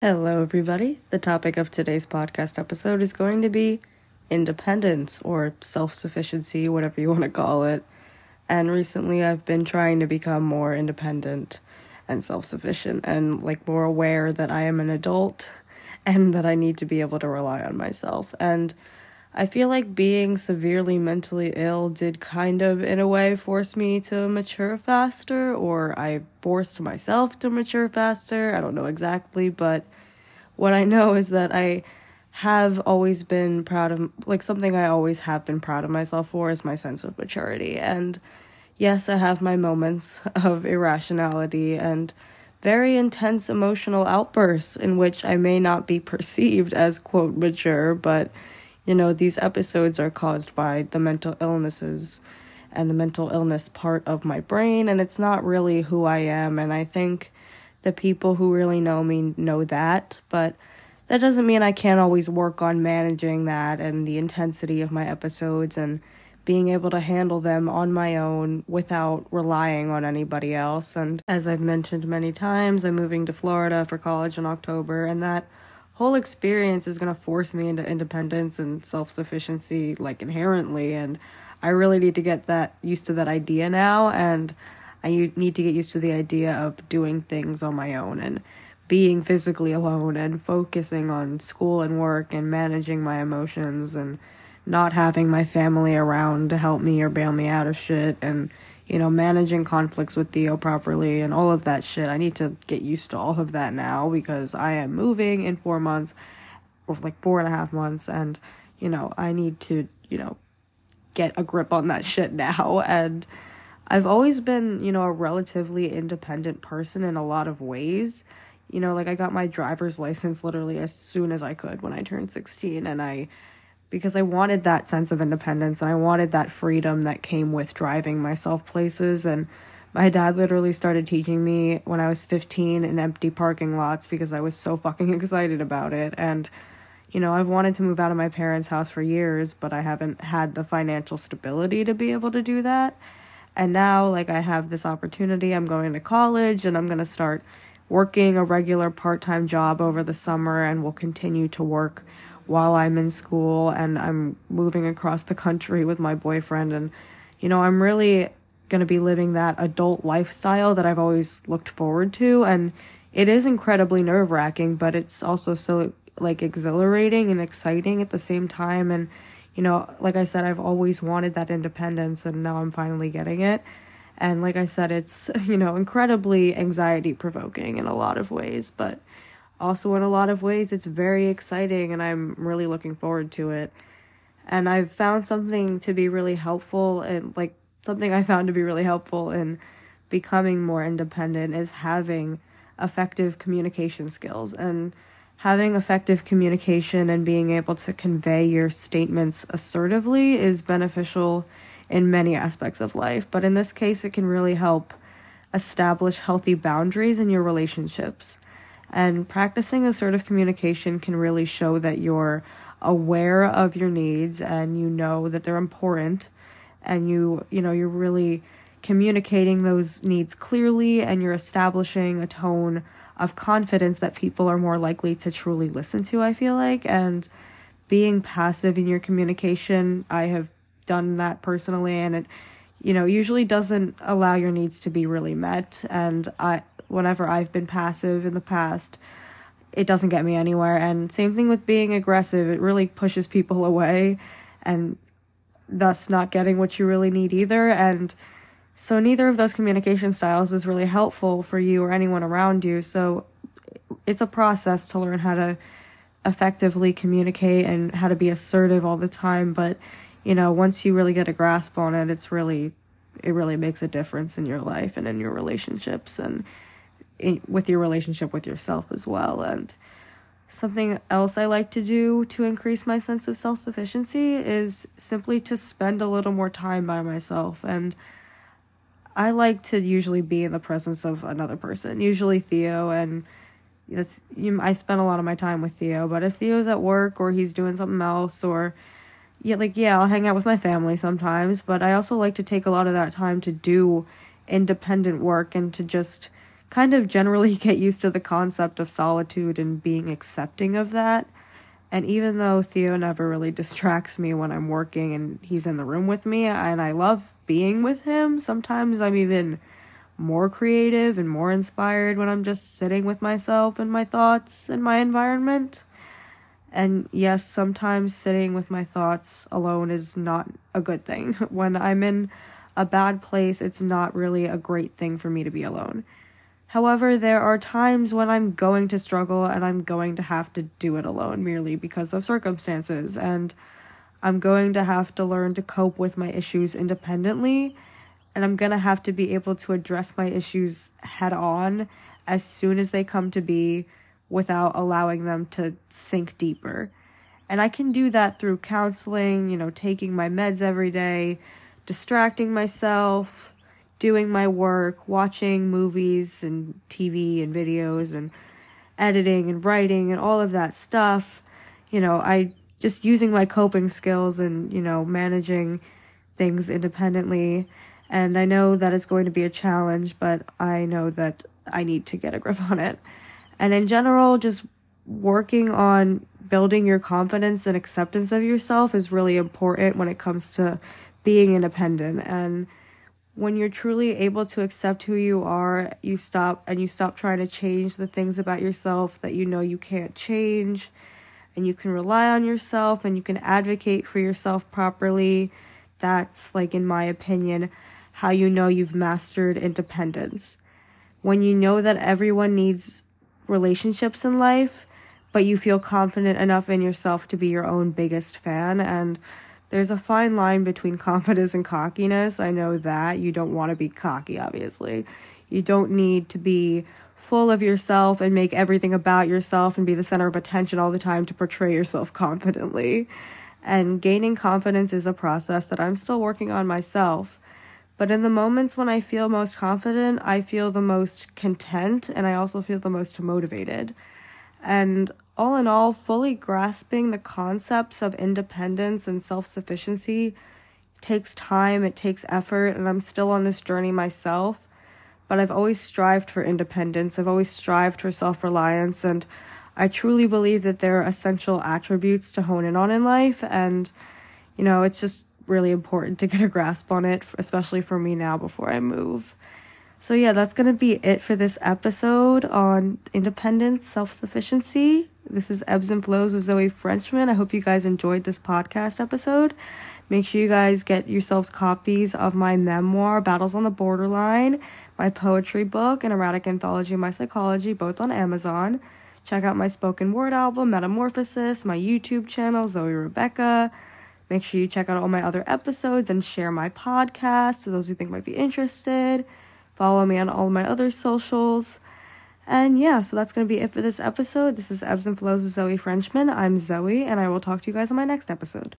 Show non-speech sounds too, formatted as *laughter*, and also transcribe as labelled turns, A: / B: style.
A: Hello, everybody. The topic of today's podcast episode is going to be independence or self sufficiency, whatever you want to call it. And recently, I've been trying to become more independent and self sufficient and like more aware that I am an adult and that I need to be able to rely on myself. And I feel like being severely mentally ill did kind of, in a way, force me to mature faster, or I forced myself to mature faster. I don't know exactly, but what I know is that I have always been proud of, like, something I always have been proud of myself for is my sense of maturity. And yes, I have my moments *laughs* of irrationality and very intense emotional outbursts in which I may not be perceived as, quote, mature, but you know, these episodes are caused by the mental illnesses and the mental illness part of my brain, and it's not really who I am. And I think the people who really know me know that, but that doesn't mean I can't always work on managing that and the intensity of my episodes and being able to handle them on my own without relying on anybody else. And as I've mentioned many times, I'm moving to Florida for college in October, and that whole experience is going to force me into independence and self-sufficiency like inherently and I really need to get that used to that idea now and I need to get used to the idea of doing things on my own and being physically alone and focusing on school and work and managing my emotions and not having my family around to help me or bail me out of shit and you know, managing conflicts with Theo properly and all of that shit. I need to get used to all of that now because I am moving in four months or like four and a half months and, you know, I need to, you know, get a grip on that shit now. *laughs* And I've always been, you know, a relatively independent person in a lot of ways. You know, like I got my driver's license literally as soon as I could when I turned 16 and I because I wanted that sense of independence and I wanted that freedom that came with driving myself places. And my dad literally started teaching me when I was 15 in empty parking lots because I was so fucking *laughs* excited about it. And, you know, I've wanted to move out of my parents' house for years, but I haven't had the financial stability to be able to do that. And now, like, I have this opportunity. I'm going to college and I'm going to start working a regular part time job over the summer and will continue to work while I'm in school and I'm moving across the country with my boyfriend. And, you know, I'm really going to be living that adult lifestyle that I've always looked forward to. And it is incredibly nerve wracking, but it's also so like exhilarating and exciting at the same time. And, you know, like I said, I've always wanted that independence and now I'm finally getting it. And like I said, it's, *laughs* you know, incredibly anxiety provoking in a lot of ways, but also in a lot of ways it's very exciting and I'm really looking forward to it. And I've found something to be really helpful and like something I found to be really helpful in becoming more independent is having effective communication skills. And having effective communication and being able to convey your statements assertively is beneficial in many aspects of life, but in this case it can really help establish healthy boundaries in your relationships and practicing assertive communication can really show that you're aware of your needs and you know that they're important. And you you know you're really communicating those needs clearly and you're establishing a tone of confidence that people are more likely to truly listen to I feel like. And being passive in your communication I have done that personally and it you know usually doesn't allow your needs to be really met. And I whenever I've been passive in the past, it doesn't get me anywhere. And same thing with being aggressive, it really pushes people away and thus not getting what you really need either. And so neither of those communication styles is really helpful for you or anyone around you. So it's a process to learn how to effectively communicate and how to be assertive all the time. But, you know, once you really get a grasp on it, it's really, it really makes a difference in your life and in your relationships. And, with your relationship with yourself as well. And something else I like to do to increase my sense of self sufficiency is simply to spend a little more time by myself. And I like to usually be in the presence of another person, usually Theo. And yes, you, I spend a lot of my time with Theo. But if Theo's at work or he's doing something else or yeah, like yeah, I'll hang out with my family sometimes, but I also like to take a lot of that time to do independent work and to just kind of generally *laughs* get used to the concept of solitude and being accepting of that. And even though Theo never really distracts me when I'm working and he's in the room with me, and I love being with him, sometimes I'm even more creative and more inspired when I'm just sitting with myself and my thoughts and my environment. And yes, sometimes sitting with my thoughts alone is not a good thing. *laughs* When I'm in a bad place, it's not really a great thing for me to be alone. However, there are times when I'm going to struggle and I'm going to have to do it alone merely because of circumstances, and I'm going to have to learn to cope with my issues independently, and I'm going to have to be able to address my issues head on as soon as they come to be without allowing them to sink deeper. And I can do that through counseling, you know, taking my meds every day, distracting myself doing my work, watching movies and TV and videos and editing and writing and all of that stuff, you know, I just using my coping skills and, you know, managing things independently. And I know that it's going to be a challenge, but I know that I need to get a grip on it. And in general, just working on building your confidence and acceptance of yourself is really important when it comes to being independent and when you're truly able to accept who you are, you stop and you stop trying to change the things about yourself that you know you can't change, and you can rely on yourself and you can advocate for yourself properly. That's, like, in my opinion, how you know you've mastered independence. When you know that everyone needs relationships in life, but you feel confident enough in yourself to be your own biggest fan and there's a fine line between *laughs* confidence and cockiness. I know that. You don't want to be cocky, obviously. You don't need to be full of yourself and make everything about yourself and be the center of attention all the time to portray yourself *laughs* confidently. And gaining confidence is a process that I'm still working on myself. But in the moments when I feel most confident, I feel the most content and I also feel the most motivated. And all in all, fully grasping the concepts of independence and self sufficiency takes time, it takes effort, and I'm still on this journey myself. But I've always strived for independence, I've always strived for self reliance, and I truly believe that there are essential attributes to hone in on in life. And, you know, it's just really important to get a grasp on it, especially for me now before I move. So, yeah, that's going to be it for this episode on independence, self sufficiency. This is Ebbs and Flows with Zoe Frenchman. I hope you guys enjoyed this podcast episode. Make sure you guys get yourselves copies of my memoir, Battles on the Borderline, my poetry book, and erotic anthology, My Psychology, both on Amazon. Check out my spoken word album, Metamorphosis, my YouTube channel, Zoe Rebecca. Make sure you check out all my other episodes and share my podcast to those who think might be interested. Follow me on all my other socials. And yeah, so that's going to be it for this episode. This is Ebbs and Flows with Zoe Frenchman. I'm Zoe, and I will talk to you guys on my next episode.